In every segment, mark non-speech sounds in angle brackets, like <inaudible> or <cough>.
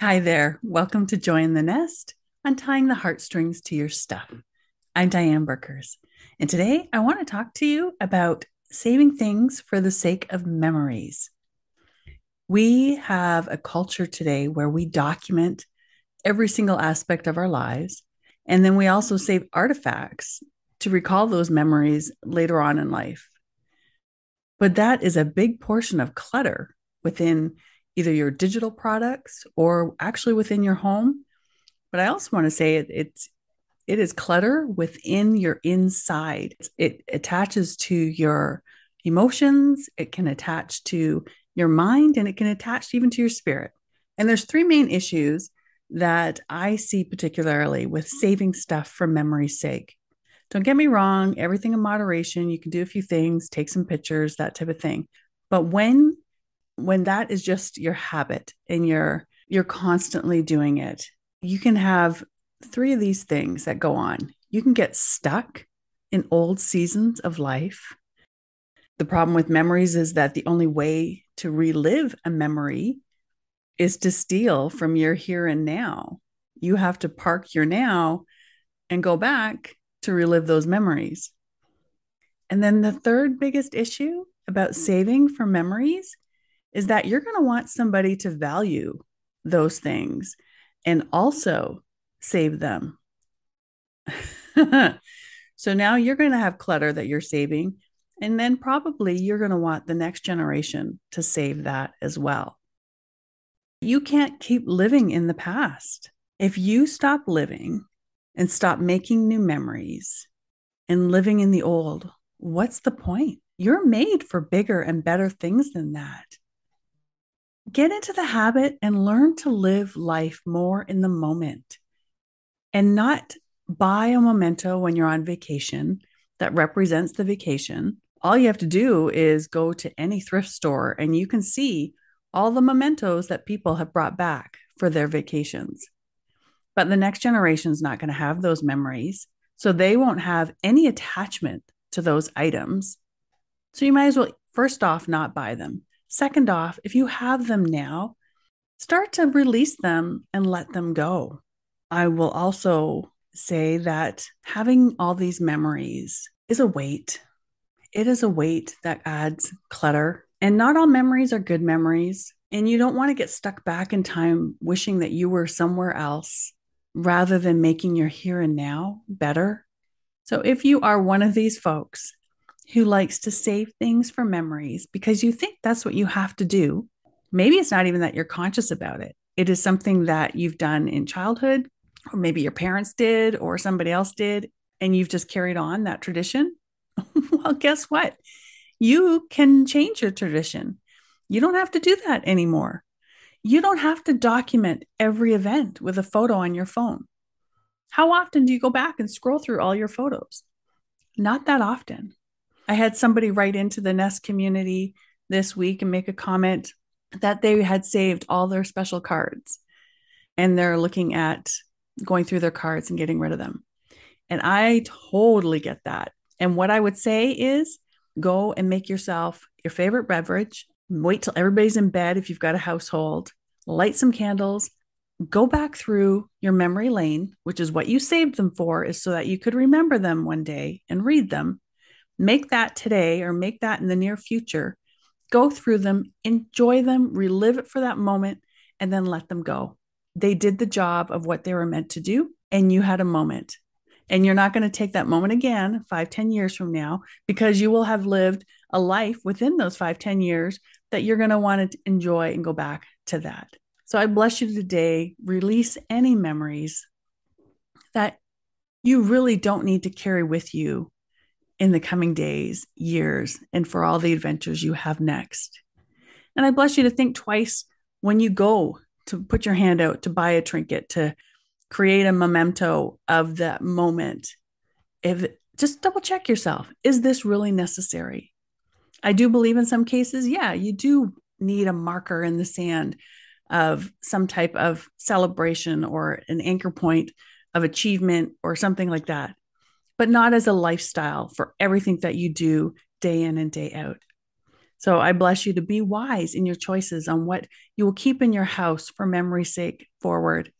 Hi there. Welcome to Join the Nest, untying the heartstrings to your stuff. I'm Diane Burkers, and today I want to talk to you about saving things for the sake of memories. We have a culture today where we document every single aspect of our lives, and then we also save artifacts to recall those memories later on in life. But that is a big portion of clutter within either your digital products or actually within your home. But I also want to say it, it's it is clutter within your inside. It attaches to your emotions, it can attach to your mind, and it can attach even to your spirit. And there's three main issues that I see particularly with saving stuff for memory's sake. Don't get me wrong, everything in moderation. You can do a few things, take some pictures, that type of thing. But when when that is just your habit and you're you're constantly doing it you can have three of these things that go on. You can get stuck in old seasons of life. The problem with memories is that the only way to relive a memory is to steal from your here and now. You have to park your now and go back to relive those memories. And then the third biggest issue about saving for memories is that you're going to want somebody to value those things and also save them. <laughs> so now you're going to have clutter that you're saving. And then probably you're going to want the next generation to save that as well. You can't keep living in the past. If you stop living and stop making new memories and living in the old, what's the point? You're made for bigger and better things than that get into the habit and learn to live life more in the moment and not buy a memento when you're on vacation that represents the vacation. All you have to do is go to any thrift store and you can see all the mementos that people have brought back for their vacations. But the next generation is not going to have those memories. So they won't have any attachment to those items. So you might as well, first off, not buy them. Second off, if you have them now, start to release them and let them go. I will also say that having all these memories is a weight. It is a weight that adds clutter. And not all memories are good memories. And you don't want to get stuck back in time wishing that you were somewhere else rather than making your here and now better. So if you are one of these folks who likes to save things for memories because you think that's what you have to do. Maybe it's not even that you're conscious about it. It is something that you've done in childhood, or maybe your parents did, or somebody else did, and you've just carried on that tradition. <laughs> well, guess what? You can change your tradition. You don't have to do that anymore. You don't have to document every event with a photo on your phone. How often do you go back and scroll through all your photos? Not that often. I had somebody write into the Nest community this week and make a comment that they had saved all their special cards and they're looking at going through their cards and getting rid of them. And I totally get that. And what I would say is go and make yourself your favorite beverage, wait till everybody's in bed if you've got a household, light some candles, go back through your memory lane, which is what you saved them for, is so that you could remember them one day and read them Make that today or make that in the near future. Go through them, enjoy them, relive it for that moment, and then let them go. They did the job of what they were meant to do, and you had a moment. And you're not going to take that moment again five, ten years from now because you will have lived a life within those five, ten years that you're going to want to enjoy and go back to that. So I bless you today. Release any memories that you really don't need to carry with you in the coming days, years, and for all the adventures you have next. And I bless you to think twice when you go to put your hand out to buy a trinket, to create a memento of that moment. If just double check yourself, is this really necessary? I do believe in some cases, yeah, you do need a marker in the sand of some type of celebration or an anchor point of achievement or something like that but not as a lifestyle for everything that you do day in and day out. So I bless you to be wise in your choices on what you will keep in your house for memory's sake forward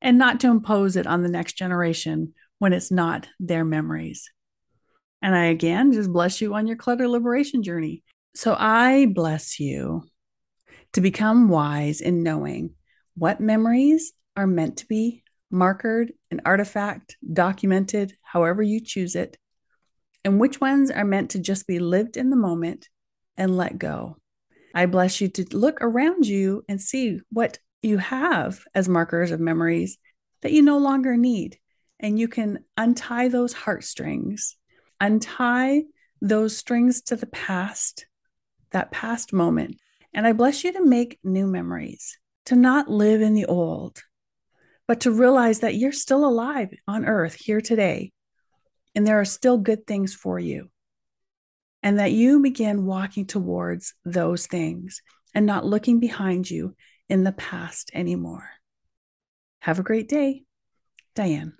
and not to impose it on the next generation when it's not their memories. And I again just bless you on your clutter liberation journey. So I bless you to become wise in knowing what memories are meant to be markered, an artifact, documented, however you choose it, and which ones are meant to just be lived in the moment and let go. I bless you to look around you and see what you have as markers of memories that you no longer need. And you can untie those heartstrings, untie those strings to the past, that past moment. And I bless you to make new memories, to not live in the old, but to realize that you're still alive on earth here today. And there are still good things for you and that you begin walking towards those things and not looking behind you in the past anymore. Have a great day, Diane.